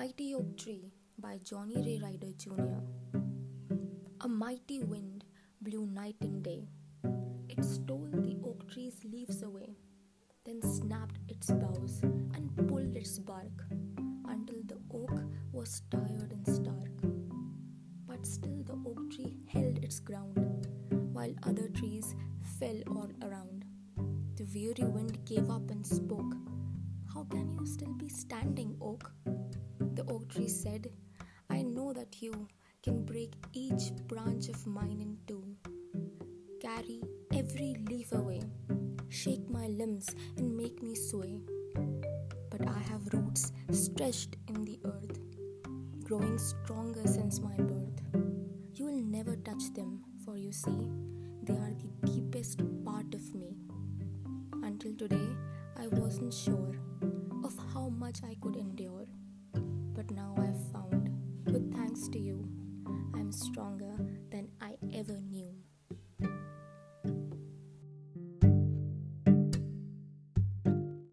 Oak Tree by Johnny Ray Ryder Jr. A mighty wind blew night and day. It stole the oak tree's leaves away, then snapped its boughs and pulled its bark until the oak was tired and stark. But still the oak tree held its ground, while other trees fell all around. The weary wind gave up and spoke. How can you still be standing, oak? Tree said, I know that you can break each branch of mine in two. Carry every leaf away, shake my limbs and make me sway. But I have roots stretched in the earth, growing stronger since my birth. You will never touch them, for you see, they are the deepest part of me. Until today, I wasn't sure thanks to you, I'm stronger